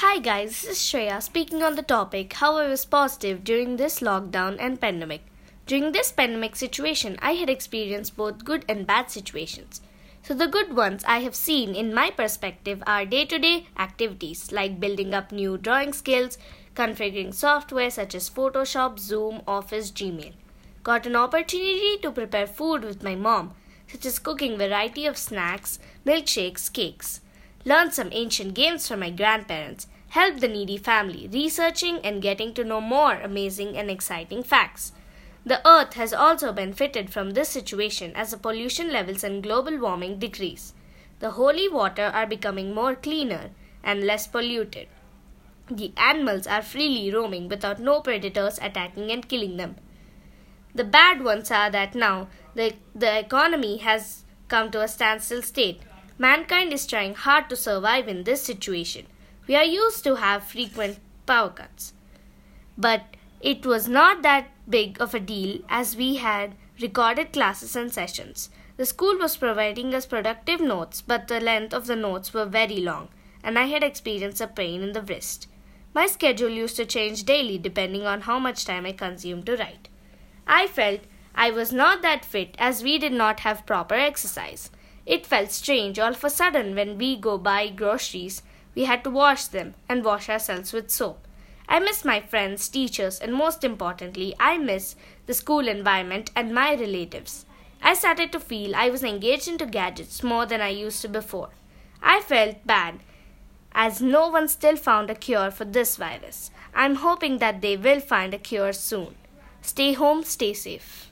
Hi guys, this is Shreya speaking on the topic how I was positive during this lockdown and pandemic. During this pandemic situation, I had experienced both good and bad situations. So, the good ones I have seen in my perspective are day to day activities like building up new drawing skills, configuring software such as Photoshop, Zoom, Office, Gmail. Got an opportunity to prepare food with my mom, such as cooking variety of snacks, milkshakes, cakes learned some ancient games from my grandparents, helped the needy family, researching and getting to know more amazing and exciting facts. The earth has also benefited from this situation as the pollution levels and global warming decrease. The holy water are becoming more cleaner and less polluted. The animals are freely roaming without no predators attacking and killing them. The bad ones are that now the, the economy has come to a standstill state Mankind is trying hard to survive in this situation. We are used to have frequent power cuts. But it was not that big of a deal as we had recorded classes and sessions. The school was providing us productive notes, but the length of the notes were very long, and I had experienced a pain in the wrist. My schedule used to change daily depending on how much time I consumed to write. I felt I was not that fit as we did not have proper exercise. It felt strange all of a sudden when we go buy groceries, we had to wash them and wash ourselves with soap. I miss my friends, teachers, and most importantly, I miss the school environment and my relatives. I started to feel I was engaged into gadgets more than I used to before. I felt bad as no one still found a cure for this virus. I'm hoping that they will find a cure soon. Stay home, stay safe.